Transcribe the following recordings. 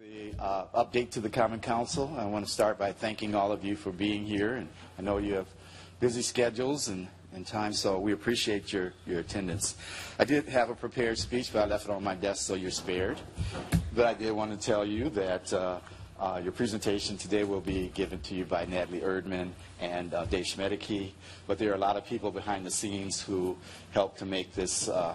The uh, update to the Common Council. I want to start by thanking all of you for being here, and I know you have busy schedules and, and time, so we appreciate your, your attendance. I did have a prepared speech, but I left it on my desk, so you're spared. But I did want to tell you that uh, uh, your presentation today will be given to you by Natalie Erdman and uh, Dave Schmiedicke, but there are a lot of people behind the scenes who help to make this uh,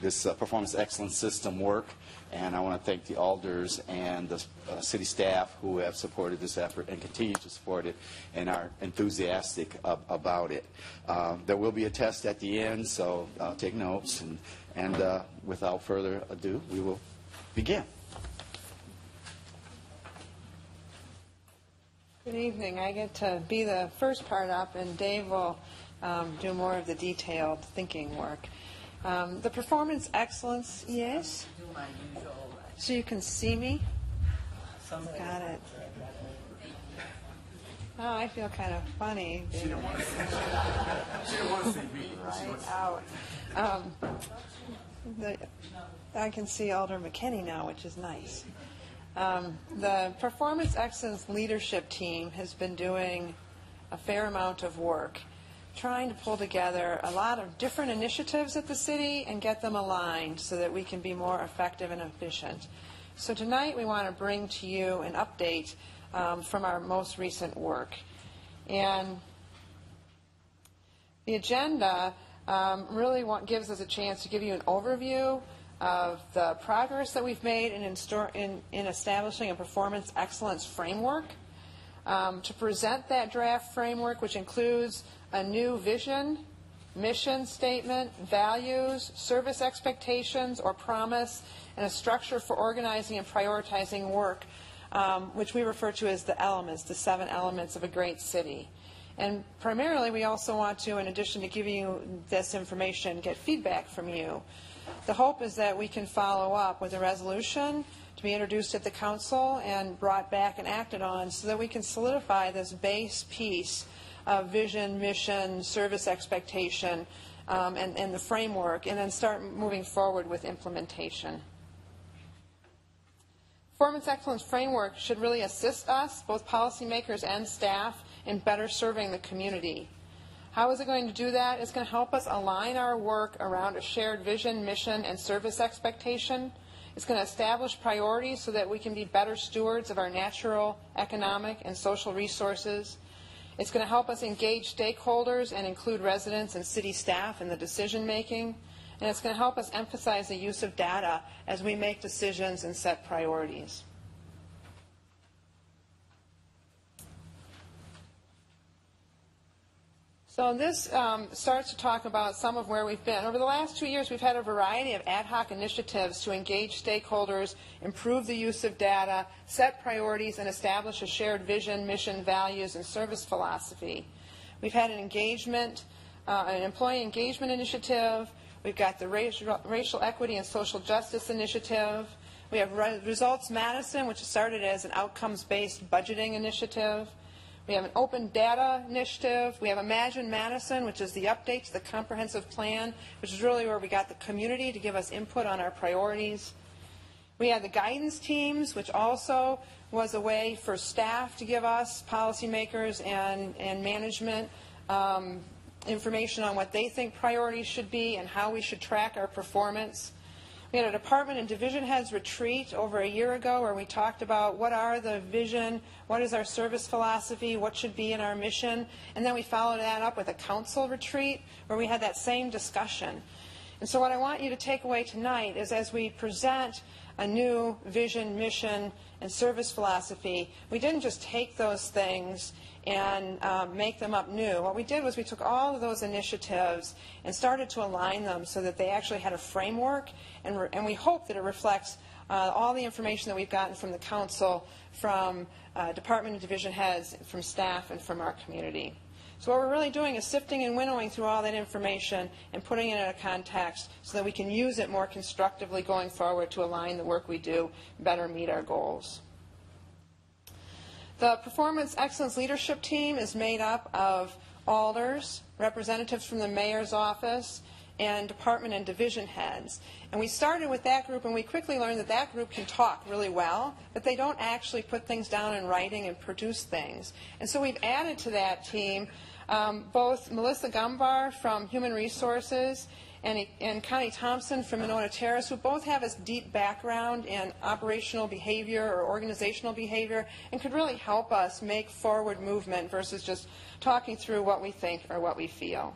this uh, performance excellence system work. And I want to thank the alders and the uh, city staff who have supported this effort and continue to support it and are enthusiastic ab- about it. Uh, there will be a test at the end, so uh, take notes. And, and uh, without further ado, we will begin. Good evening. I get to be the first part up, and Dave will um, do more of the detailed thinking work. Um, the performance excellence, yes? do my usual. So you can see me? Somebody Got it. Oh, I feel kind of funny. being right out. Um, the, I can see Alder McKinney now, which is nice. Um, the Performance Excellence Leadership Team has been doing a fair amount of work trying to pull together a lot of different initiatives at the city and get them aligned so that we can be more effective and efficient. So tonight we want to bring to you an update um, from our most recent work. And the agenda um, really want, gives us a chance to give you an overview of the progress that we've made in, in, in establishing a performance excellence framework, um, to present that draft framework, which includes a new vision, mission statement, values, service expectations or promise, and a structure for organizing and prioritizing work, um, which we refer to as the elements, the seven elements of a great city. And primarily, we also want to, in addition to giving you this information, get feedback from you. The hope is that we can follow up with a resolution to be introduced at the council and brought back and acted on so that we can solidify this base piece of vision, mission, service expectation, um, and, and the framework, and then start moving forward with implementation. Performance excellence framework should really assist us, both policymakers and staff, in better serving the community. How is it going to do that? It's going to help us align our work around a shared vision, mission, and service expectation. It's going to establish priorities so that we can be better stewards of our natural, economic, and social resources. It's going to help us engage stakeholders and include residents and city staff in the decision making. And it's going to help us emphasize the use of data as we make decisions and set priorities. So this um, starts to talk about some of where we've been. Over the last two years, we've had a variety of ad hoc initiatives to engage stakeholders, improve the use of data, set priorities, and establish a shared vision, mission, values, and service philosophy. We've had an engagement, uh, an employee engagement initiative. We've got the racial, racial equity and social justice initiative. We have Re- Results Madison, which started as an outcomes-based budgeting initiative. We have an open data initiative. We have Imagine Madison, which is the update to the comprehensive plan, which is really where we got the community to give us input on our priorities. We had the guidance teams, which also was a way for staff to give us, policymakers and, and management, um, information on what they think priorities should be and how we should track our performance. We had a department and division heads retreat over a year ago where we talked about what are the vision, what is our service philosophy, what should be in our mission, and then we followed that up with a council retreat where we had that same discussion. And so what I want you to take away tonight is as we present a new vision, mission, and service philosophy, we didn't just take those things and um, make them up new. What we did was we took all of those initiatives and started to align them so that they actually had a framework, and, re- and we hope that it reflects uh, all the information that we've gotten from the council, from uh, department and division heads, from staff, and from our community. So what we're really doing is sifting and winnowing through all that information and putting it in a context so that we can use it more constructively going forward to align the work we do, better meet our goals. The Performance Excellence Leadership Team is made up of alders, representatives from the mayor's office, and department and division heads. And we started with that group, and we quickly learned that that group can talk really well, but they don't actually put things down in writing and produce things. And so we've added to that team um, both Melissa Gombar from Human Resources and, and Connie Thompson from Monona Terrace, who both have a deep background in operational behavior or organizational behavior and could really help us make forward movement versus just talking through what we think or what we feel.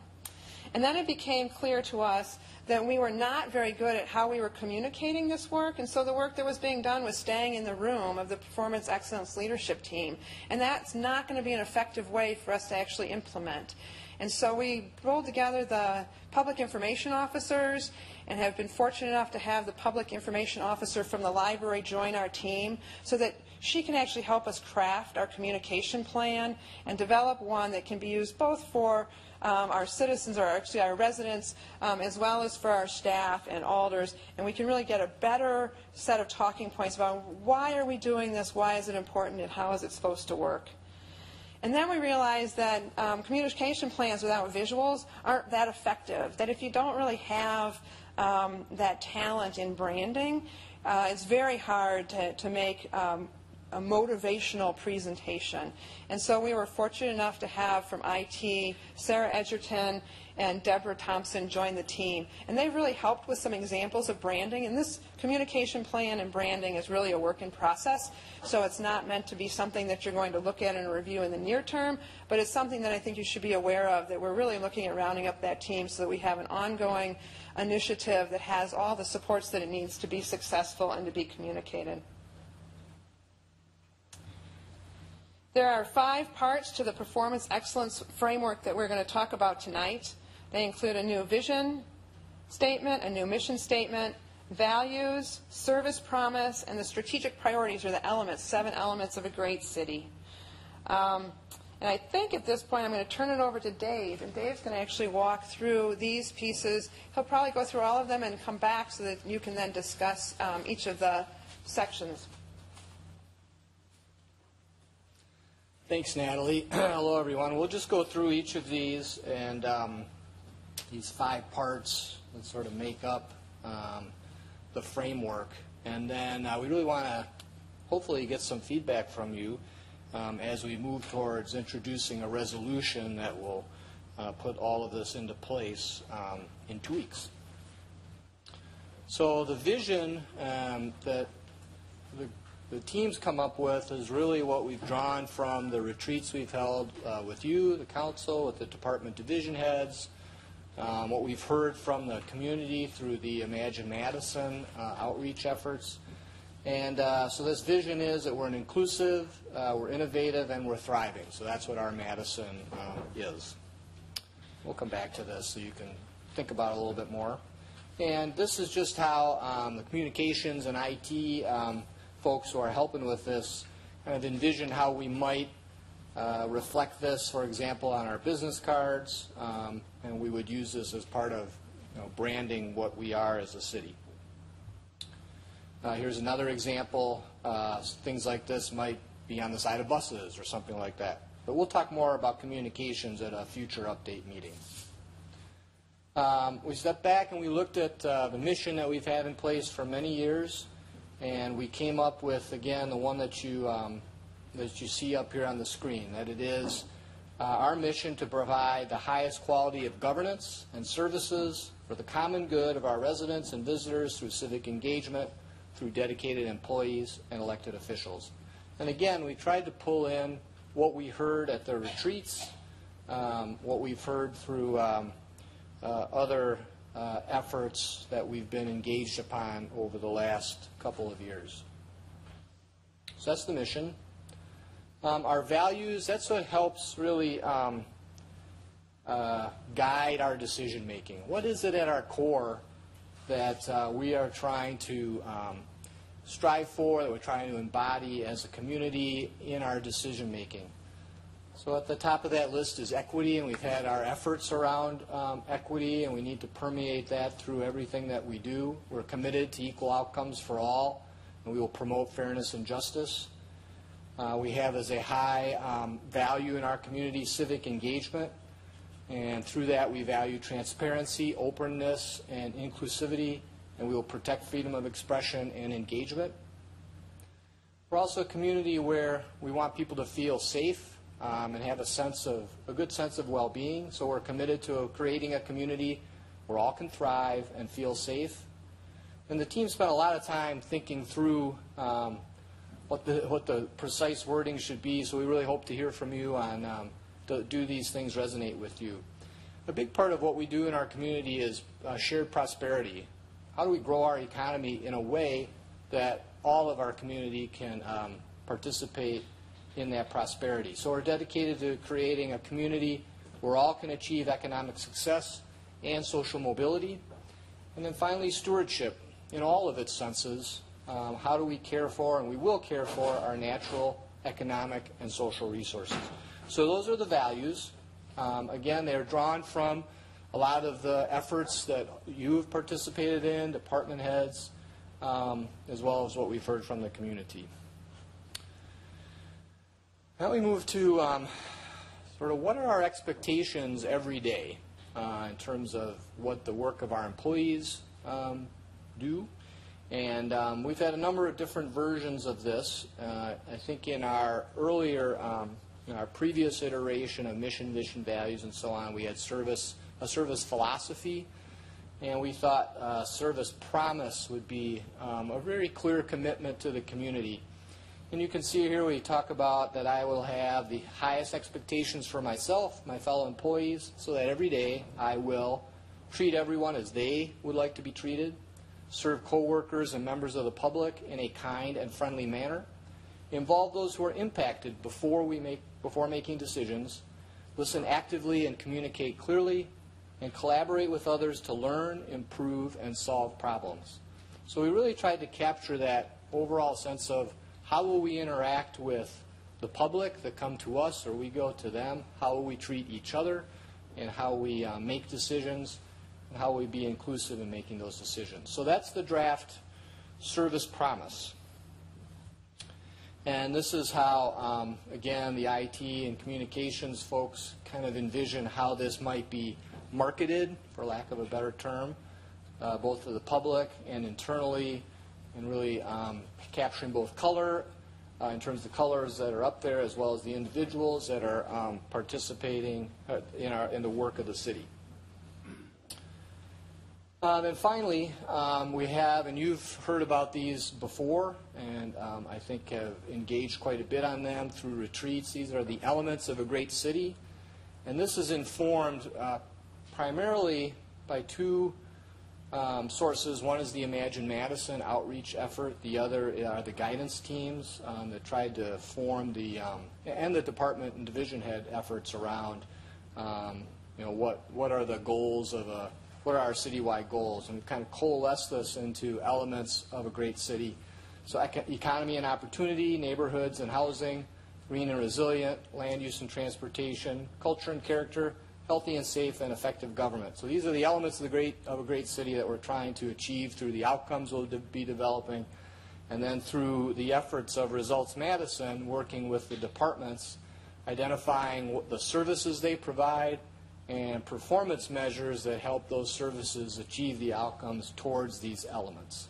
And then it became clear to us that we were not very good at how we were communicating this work, and so the work that was being done was staying in the room of the Performance Excellence Leadership Team. And that's not going to be an effective way for us to actually implement. And so we pulled together the public information officers and have been fortunate enough to have the public information officer from the library join our team so that she can actually help us craft our communication plan and develop one that can be used both for um, our citizens, or actually our residents, um, as well as for our staff and alders, and we can really get a better set of talking points about why are we doing this, why is it important, and how is it supposed to work. And then we realized that um, communication plans without visuals aren't that effective, that if you don't really have um, that talent in branding, uh, it's very hard to, to make um, a motivational presentation. And so we were fortunate enough to have from IT Sarah Edgerton and Deborah Thompson joined the team. And they really helped with some examples of branding. And this communication plan and branding is really a work in process. So it's not meant to be something that you're going to look at and review in the near term, but it's something that I think you should be aware of that we're really looking at rounding up that team so that we have an ongoing initiative that has all the supports that it needs to be successful and to be communicated. There are five parts to the performance excellence framework that we're going to talk about tonight. They include a new vision statement, a new mission statement, values, service promise, and the strategic priorities are the elements, seven elements of a great city. Um, and I think at this point I'm going to turn it over to Dave, and Dave's going to actually walk through these pieces. He'll probably go through all of them and come back so that you can then discuss um, each of the sections. Thanks, Natalie. Hello, everyone. We'll just go through each of these and um, these five parts that sort of make up um, the framework. And then uh, we really want to hopefully get some feedback from you um, as we move towards introducing a resolution that will uh, put all of this into place um, in two weeks. So the vision um, that the the teams come up with is really what we've drawn from the retreats we've held uh, with you, the council, with the department division heads, um, what we've heard from the community through the Imagine Madison uh, outreach efforts. And uh, so this vision is that we're an inclusive, uh, we're innovative, and we're thriving. So that's what our Madison um, is. We'll come back to this so you can think about it a little bit more. And this is just how um, the communications and IT um, folks who are helping with this kind of envision how we might uh, reflect this, for example, on our business cards, um, and we would use this as part of you know, branding what we are as a city. Uh, here's another example. Uh, things like this might be on the side of buses or something like that. But we'll talk more about communications at a future update meeting. Um, we stepped back and we looked at uh, the mission that we've had in place for many years and we came up with again the one that you um, that you see up here on the screen. That it is uh, our mission to provide the highest quality of governance and services for the common good of our residents and visitors through civic engagement, through dedicated employees and elected officials. And again, we tried to pull in what we heard at the retreats, um, what we've heard through um, uh, other uh, efforts that we've been engaged upon over the last couple of years. So that's the mission. Um, our values, that's what helps really um, uh, guide our decision making. What is it at our core that uh, we are trying to um, strive for, that we're trying to embody as a community in our decision making? So at the top of that list is equity, and we've had our efforts around um, equity, and we need to permeate that through everything that we do. We're committed to equal outcomes for all, and we will promote fairness and justice. Uh, we have as a high um, value in our community civic engagement. And through that, we value transparency, openness, and inclusivity, and we will protect freedom of expression and engagement. We're also a community where we want people to feel safe um, and have a sense of a good sense of well-being. So we're committed to creating a community where all can thrive and feel safe. And the team spent a lot of time thinking through um, what the what the precise wording should be. So we really hope to hear from you on um, do, do these things resonate with you. A big part of what we do in our community is uh, shared prosperity. How do we grow our economy in a way that all of our community can um, participate in that prosperity? So we're dedicated to creating a community where all can achieve economic success and social mobility. And then finally, stewardship in all of its senses. Um, how do we care for, and we will care for, our natural, economic, and social resources? So those are the values. Um, again, they're drawn from a lot of the efforts that you have participated in, department heads, um, as well as what we've heard from the community. Now we move to um, sort of what are our expectations every day uh, in terms of what the work of our employees um, do. And um, we've had a number of different versions of this. Uh, I think in our earlier, um, in our previous iteration of mission, vision, values, and so on, we had service, a service philosophy, and we thought uh, service promise would be um, a very clear commitment to the community. And you can see here we talk about that I will have the highest expectations for myself, my fellow employees, so that every day I will treat everyone as they would like to be treated, serve coworkers and members of the public in a kind and friendly manner, involve those who are impacted before we make before making decisions, listen actively and communicate clearly, and collaborate with others to learn, improve, and solve problems. So we really tried to capture that overall sense of how will we interact with the public that come to us or we go to them, how will we treat each other, and how we uh, make decisions, how we be inclusive in making those decisions. So that's the draft service promise. And this is how, um, again, the IT and communications folks kind of envision how this might be marketed, for lack of a better term, uh, both to the public and internally, and really um, capturing both color uh, in terms of the colors that are up there, as well as the individuals that are um, participating uh, in, our, in the work of the city. Uh, then finally, um, we have, and you've heard about these before, and um, I think have engaged quite a bit on them through retreats. These are the elements of a great city. And this is informed uh, primarily by two um, sources. One is the Imagine Madison outreach effort. The other are the guidance teams um, that tried to form the, um, and the department and division head efforts around, um, you know, what, what are the goals of a, what are our citywide goals? And we've kind of coalesced this into elements of a great city. So eco- economy and opportunity, neighborhoods and housing, green and resilient, land use and transportation, culture and character, healthy and safe and effective government. So these are the elements of the great of a great city that we're trying to achieve through the outcomes we'll de- be developing, and then through the efforts of Results Madison, working with the departments, identifying the services they provide and performance measures that help those services achieve the outcomes towards these elements.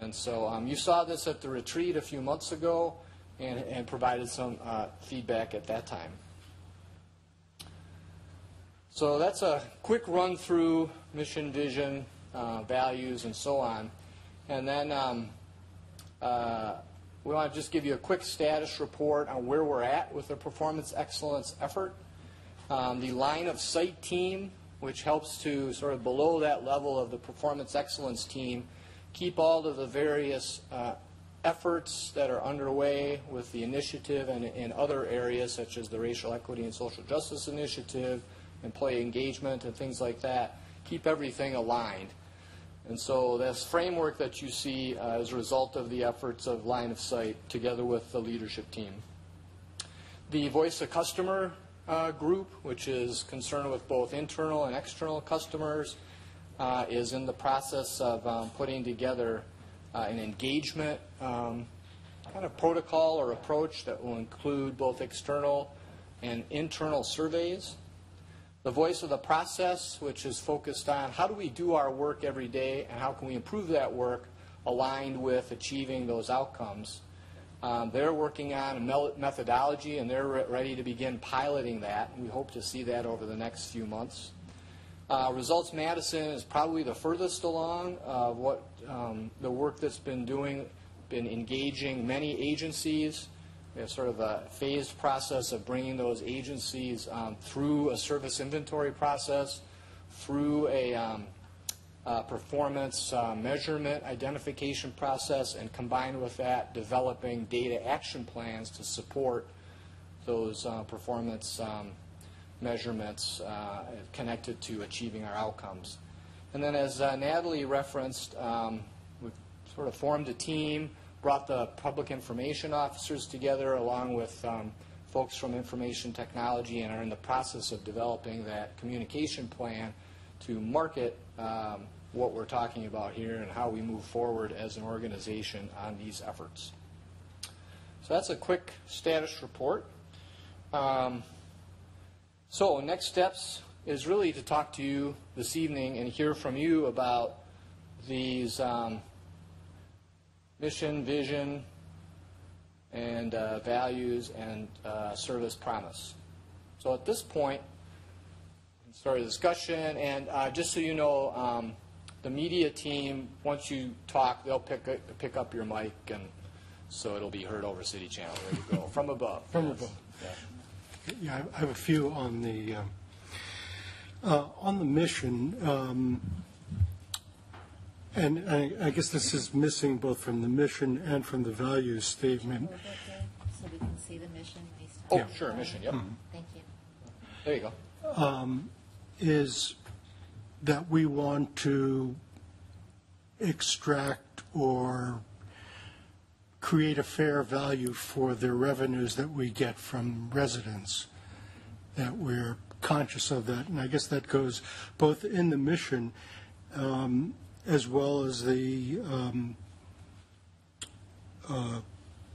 And so um, you saw this at the retreat a few months ago and, and provided some uh, feedback at that time. So that's a quick run through mission, vision, uh, values, and so on. And then um, uh, we want to just give you a quick status report on where we're at with the performance excellence effort. Um, the line of sight team, which helps to sort of below that level of the performance excellence team, keep all of the various uh, efforts that are underway with the initiative and in other areas such as the Racial Equity and Social Justice Initiative, employee engagement, and things like that, keep everything aligned. And so this framework that you see uh, as a result of the efforts of Line of Sight together with the leadership team. The Voice of Customer uh, group, which is concerned with both internal and external customers, uh, is in the process of um, putting together uh, an engagement um, kind of protocol or approach that will include both external and internal surveys. the voice of the process, which is focused on how do we do our work every day and how can we improve that work aligned with achieving those outcomes. Um, They're working on a methodology, and they're re- ready to begin piloting that. We hope to see that over the next few months. Uh, Results Madison is probably the furthest along of what um, the work that's been doing, been engaging many agencies. We have sort of a phased process of bringing those agencies um, through a service inventory process, through a um, uh, performance uh, measurement identification process, and combined with that, developing data action plans to support those uh, performance um, measurements uh, connected to achieving our outcomes. And then, as uh, Natalie referenced, um, we've sort of formed a team, brought the public information officers together along with um, folks from information technology, and are in the process of developing that communication plan to market um, what we're talking about here and how we move forward as an organization on these efforts. So that's a quick status report. Um, so next steps is really to talk to you this evening and hear from you about these um, mission, vision, and uh, values and uh, service promise. So at this point, start a discussion, and uh, just so you know, um, the media team, once you talk, they'll pick, up- pick up your mic, and so it'll be heard over City Channel. There you go, from above. From Yes. above. Yeah. Yeah, I have a few on the, um, uh, on the mission, um, and I I guess this is missing both from the mission and from the values statement. Hold it So we can see the mission based Oh, on. Yeah. sure, mission, yep. Thank you. There you go. is that we want to extract or create a fair value for the revenues that we get from residents, that we're conscious of that. And I guess that goes both in the mission um, as well as the um, uh,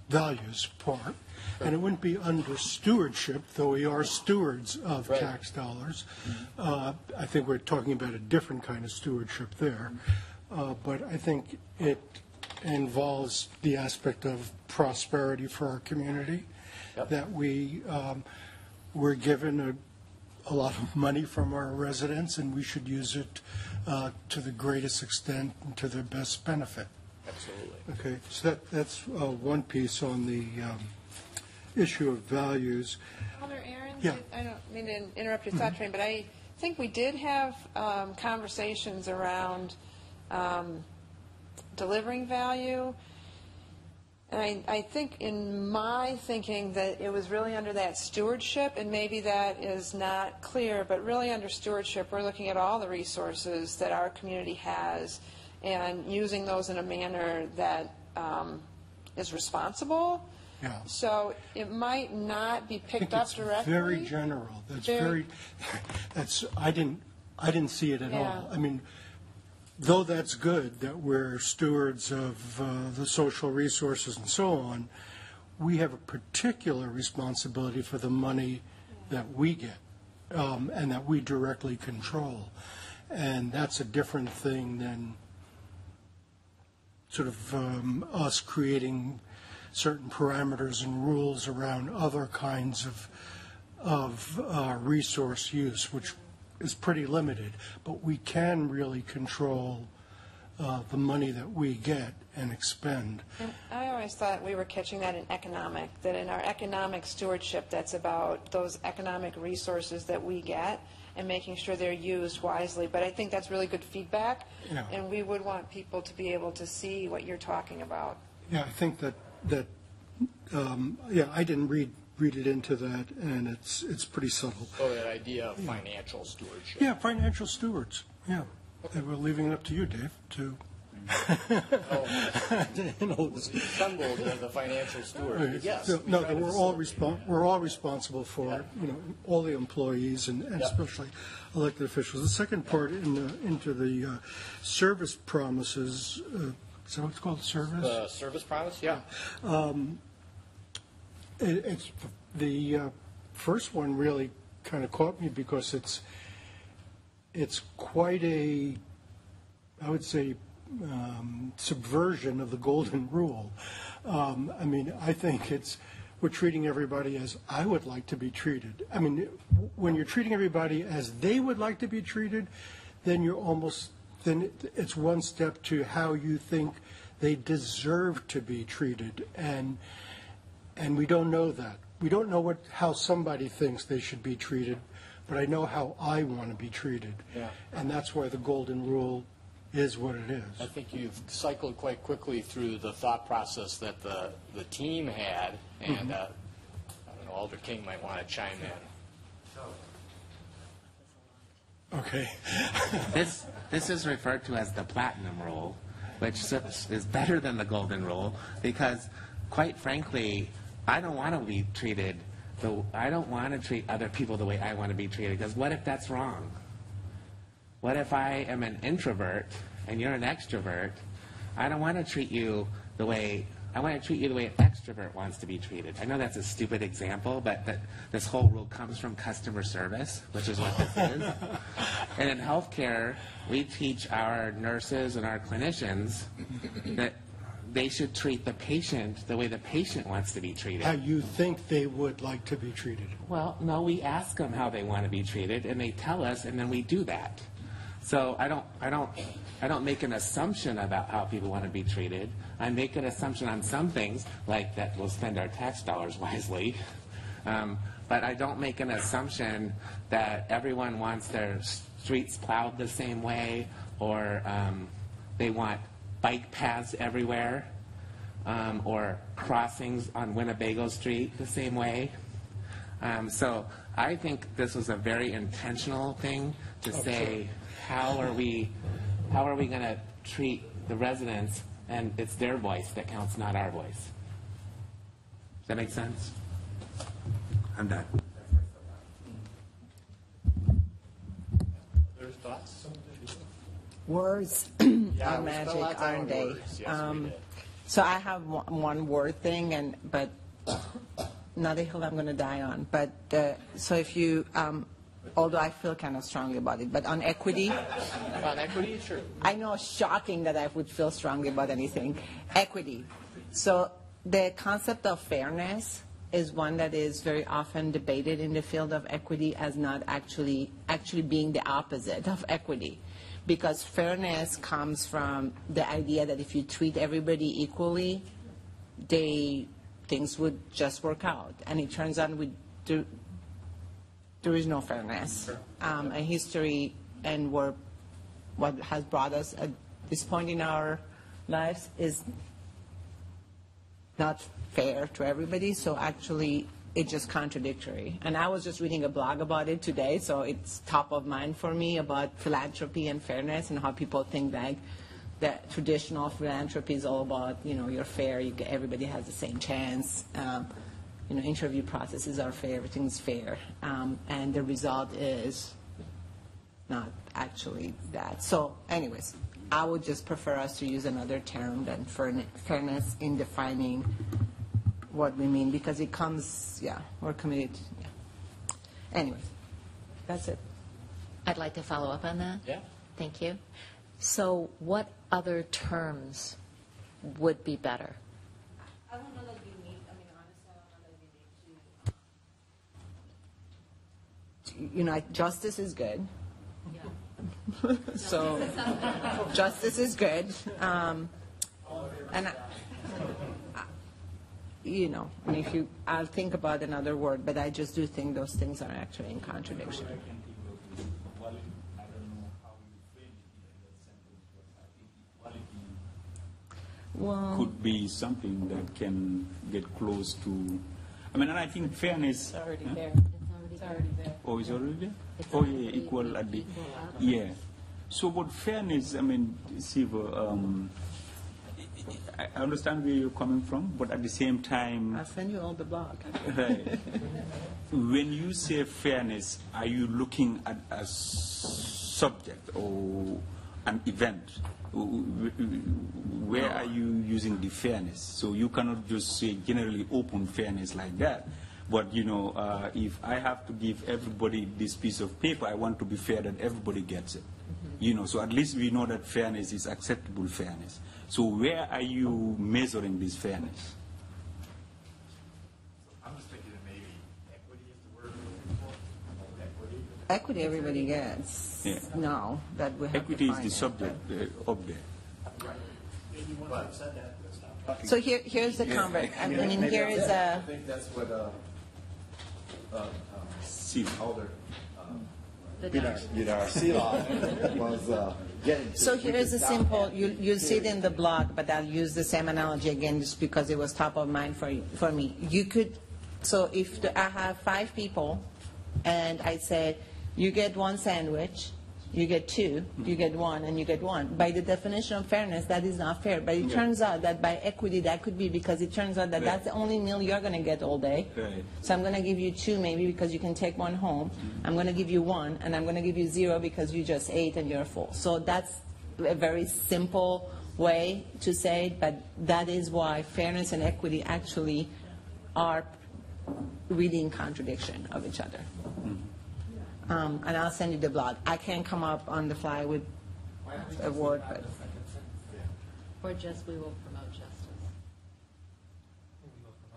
values part. And it wouldn't be under stewardship, though we are stewards of Right. tax dollars. Uh, I think we're talking about a different kind of stewardship there. Uh, But I think it involves the aspect of prosperity for our community, Yep. that we, um, we're given a, a lot of money from our residents, and we should use it uh, to the greatest extent and to their best benefit. Absolutely. Okay, so that, that's uh, one piece on the um, issue of values. Alder Aaron? Yeah. I don't mean to interrupt your thought train, but I think we did have um, conversations around um, delivering value. And I, I think in my thinking that it was really under that stewardship, and maybe that is not clear, but really under stewardship, we're looking at all the resources that our community has and using those in a manner that um, is responsible. Yeah. So it might not be picked up directly. very general. That's Very- very, that's, I didn't, I didn't see it at all. Yeah. I mean, though that's good, that we're stewards of uh, the social resources and so on, we have a particular responsibility for the money that we get um, and that we directly control. And that's a different thing than sort of um, us creating certain parameters and rules around other kinds of, of uh, resource use, which is pretty limited. But we can really control uh, the money that we get and expend. And I always thought we were catching that in economic, that in our economic stewardship, that's about those economic resources that we get and making sure they're used wisely. But I think that's really good feedback. Yeah. And we would want people to be able to see what you're talking about. Yeah, I think that, that, um, yeah, I didn't read, read it into that, and it's, it's pretty subtle. So that idea of financial stewardship. Yeah, financial stewards, yeah. And we're leaving it up to you, Dave, to, you know, as a financial steward, yes. We No, try to we're all respon we're all responsible for, you know, all the employees and and Yeah. especially elected officials. The second part in the, into the uh, service promises, uh, is that what it's called, service? The service promise, yeah. It- It's, the uh, first one really kind of caught me because it's, it's quite a, I would say, um, subversion of the golden rule. Um, I mean, I think it's, we're treating everybody as I would like to be treated. I mean, when you're treating everybody as they would like to be treated, then you're almost, then it's one step to how you think they deserve to be treated. And, and we don't know that. We don't know what, how somebody thinks they should be treated, but I know how I want to be treated. Yeah. And that's why the golden rule is what it is. I think you've cycled quite quickly through the thought process that the, the team had, and, uh, I don't know, Alder King might want to chime in. Okay. This, this is referred to as the platinum rule, which is better than the golden rule because, quite frankly, I don't want to be treated, the, I don't want to treat other people the way I want to be treated because what if that's wrong? What if I am an introvert and you're an extrovert? I don't want to treat you the way I want to treat you the way an extrovert wants to be treated. I know that's a stupid example, but that this whole rule comes from customer service, which is what this is. and in healthcare, we teach our nurses and our clinicians that they should treat the patient the way the patient wants to be treated. How you think they would like to be treated. Well, no, we ask them how they want to be treated, and they tell us, and then we do that. So I don't, I don't, I don't make an assumption about how people want to be treated. I make an assumption on some things, like that we'll spend our tax dollars wisely. Um, but I don't make an assumption that everyone wants their streets plowed the same way, or um, they want bike paths everywhere, um, or crossings on Winnebago Street the same way. Um, so I think this was a very intentional thing to say, how are we, how are we going to treat the residents, and it's their voice that counts, not our voice. Does that make sense? I'm done. Other thoughts? Words Yeah, are magic, aren't they? Yes, Um. So I have one, one word thing, and but not a hill I'm going to die on. But uh, so if you, um, although I feel kind of strongly about it, but on equity, On equity, sure. I know shocking that I would feel strongly about anything. Equity. So the concept of fairness is one that is very often debated in the field of equity as not actually actually being the opposite of equity. Because fairness comes from the idea that if you treat everybody equally, they things would just work out. And it turns out we do, there is no fairness. Um, a history and where what has brought us at this point in our lives is not fair to everybody. So actually, it's just contradictory. And I was just reading a blog about it today, so it's top of mind for me about philanthropy and fairness and how people think that that traditional philanthropy is all about you know you're fair, you get, everybody has the same chance. Um, you know, interview processes are fair, everything's fair, um, and the result is not actually that. So, anyways, I would just prefer us to use another term than fairness in defining what we mean because it comes, yeah, we're committed. Yeah. Anyways, that's it. I'd like to follow up on that. Yeah. Thank you. So what other terms would be better? I don't know that you need, I mean, honestly, I don't know that you need to. Know, justice is good. so, justice is good. Um, and, I, I- you know, I mean, if you, I'll think about another word, but I just do think those things are actually in contradiction. Well, could be something that can get close to. I mean, and I think fairness. already Huh? there. It's already there. Oh, is already there? It's Oh, yeah, equal at the. equal. Yeah. So, but fairness, I mean, Shiva, um, I understand where you're coming from, but at the same time, I'll send you all the blog. Right. when you say fairness, are you looking at a subject or an event? Where are you using the fairness? So you cannot just say generally open fairness like that. But, you know, uh, if I have to give everybody this piece of paper, I want to be fair that everybody gets it. You know, so at least we know that fairness is acceptable fairness. So where are you measuring this fairness? I'm just thinking that maybe equity is the word we're looking for. Equity. Equity, everybody gets. Yeah. No, that we have to Equity is the it. subject uh, up there. So here, here's the convert, I mean, here is I a, think that's what, uh, uh, See, Alder, The Bidar, Vidar Sila was, uh, getting so here is a simple, you, you'll see it in the blog, but I'll use the same analogy again just because it was top of mind for, you- for me. You could, so if the- I have five people and I say, you get one sandwich, you get two, you get one, and you get one. By the definition of fairness, that is not fair. But it turns out that by equity, that could be because it turns out that Right. that's the only meal you're going to get all day. Right. So I'm going to give you two maybe because you can take one home. I'm going to give you one, and I'm going to give you zero because you just ate and you're full. So that's a very simple way to say it, but that is why fairness and equity actually are really in contradiction of each other. Mm-hmm. Um, and I'll send you the blog. I can't come up on the fly with a word, but Or just, we will promote justice.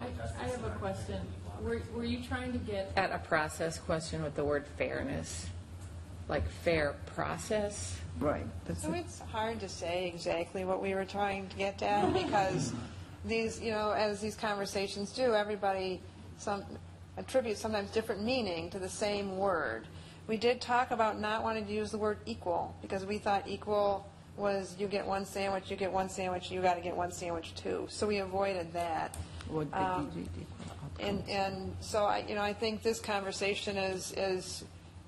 I I have a question. Were, were you trying to get at a process question with the word fairness? Like fair process? right. That's So it. it's hard to say exactly what we were trying to get at because these, you know, as these conversations do, everybody some attributes sometimes different meaning to the same word. We did talk about not wanting to use the word equal because we thought equal was you get one sandwich, you get one sandwich, you got to get one sandwich too. So we avoided that. Would be Um, easy and, and so I, you know, I think this conversation is, is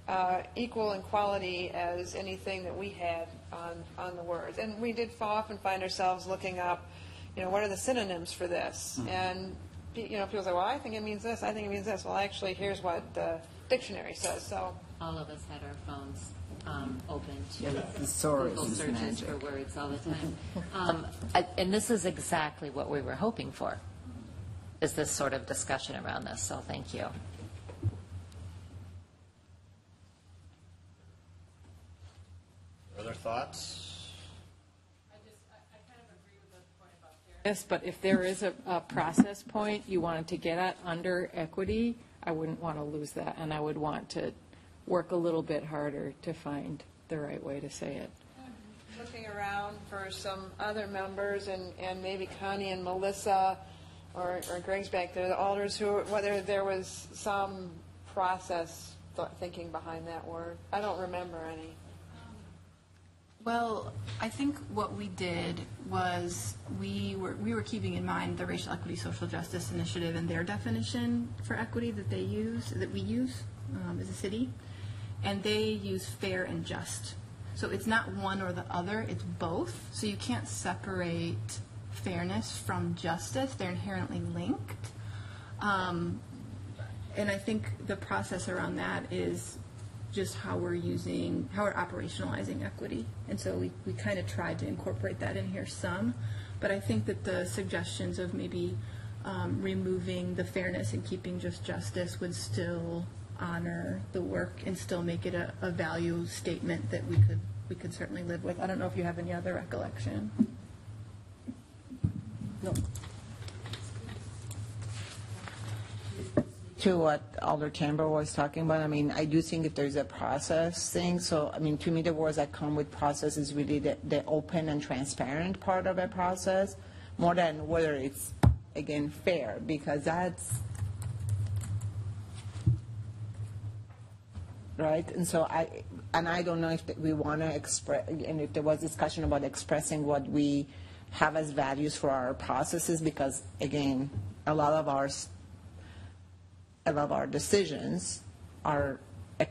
uh, equal in quality as anything that we had on, on the words. And we did often find ourselves looking up, you know, what are the synonyms for this? And, pe- you know, people say, well, I think it means this, I think it means this. Well, actually, here's what the dictionary says, so. All of us had our phones um, open to Yeah, the Google is searches magic. for words all the time. Um, I- And this is exactly what we were hoping for, is this sort of discussion around this, so thank you. Other thoughts? Yes, but if there is a, a process point you wanted to get at under equity, I wouldn't want to lose that, and I would want to work a little bit harder to find the right way to say it. looking around for some other members, and, and maybe Connie and Melissa, or, or Greg's back there, the alders, who, whether there was some process th- thinking behind that word. I don't remember any. Well, I think what we did was we were, we were keeping in mind the Racial Equity Social Justice Initiative and their definition for equity that they use, that we use um, as a city. And they use fair and just. So it's not one or the other, it's both. So you can't separate fairness from justice, they're inherently linked. Um, and I think the process around that is just how we're using, how we're operationalizing equity. And so we, we kind of tried to incorporate that in here some. But I think that the suggestions of maybe um, removing the fairness and keeping just justice would still honor the work and still make it a, a value statement that we could, we could certainly live with. I don't know if you have any other recollection. To what Alder Chamber was talking about, I mean, I do think if there's a process thing, so, I mean, to me, the words that come with process is really the, the open and transparent part of a process, more than whether it's, again, fair, because that's, right? And so I, and I don't know if we want to express, and if there was discussion about expressing what we have as values for our processes, because, again, a lot of our a lot of our decisions are a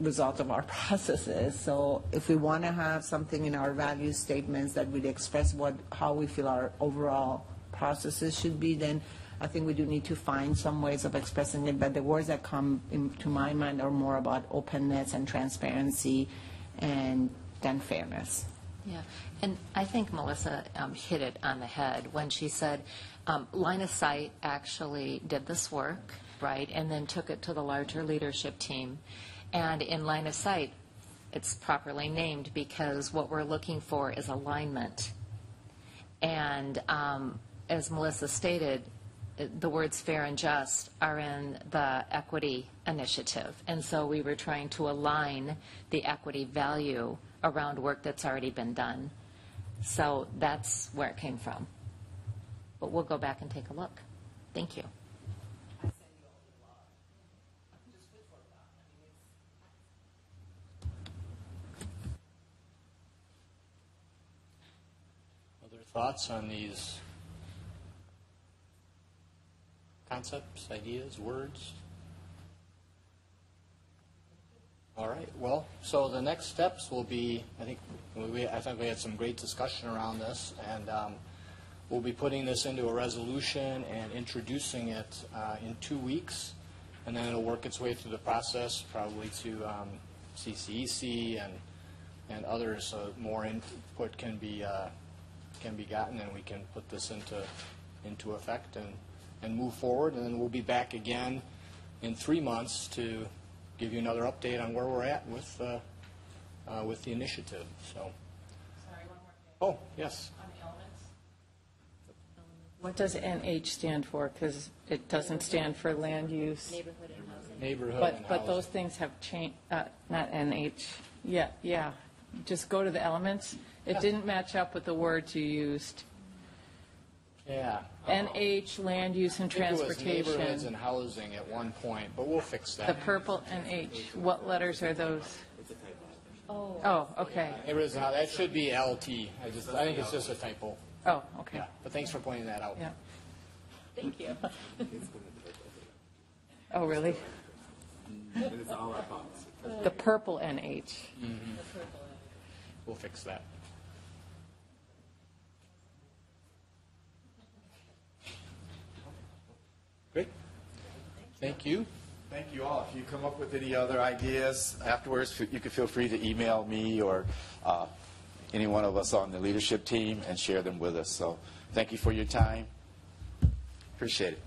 result of our processes. So if we want to have something in our value statements that would express what, how we feel our overall processes should be, then I think we do need to find some ways of expressing it. But the words that come into my mind are more about openness and transparency and than fairness. Yeah, and I think Melissa um, hit it on the head when she said um, Line of Sight actually did this work, right? And then took it to the larger leadership team. And in line of sight, it's properly named because what we're looking for is alignment. And um, as Melissa stated, the words fair and just are in the equity initiative. And so we were trying to align the equity value around work that's already been done. So that's where it came from. But we'll go back and take a look. Thank you. Other thoughts on these concepts, ideas, words? All right, well, so the next steps will be, I think, we, I think we had some great discussion around this, and um, we'll be putting this into a resolution and introducing it uh, in two weeks, and then it'll work its way through the process, probably to um, CCEC and, and others, so more input can be, uh, can be gotten, and we can put this into, into effect and, and move forward, and then we'll be back again in three months to give you another update on where we're at with, uh, uh, with the initiative, so. Oh, yes. What does NH stand for? Because it doesn't stand for land use. Neighborhood and housing. Neighborhood and But, but those things have changed, uh, not NH. Yeah, yeah. Just go to the elements. It didn't match up with the words you used. Yeah. NH, land use and I think it was neighborhoods transportation. and housing at one point, but we'll fix that. The that. purple NH, what letters are those? Oh, oh okay. Neighborhoods and hou- that should be LT. I just, I think it's just a typo. Oh, okay. Yeah, but thanks for pointing that out. Yeah. Thank you. Oh, really? And it's all our fault. The purple NH. Mm-hmm. We'll fix that. Thank you. Thank you all. If you come up with any other ideas afterwards, you can feel free to email me or uh, any one of us on the leadership team and share them with us. So thank you for your time. Appreciate it.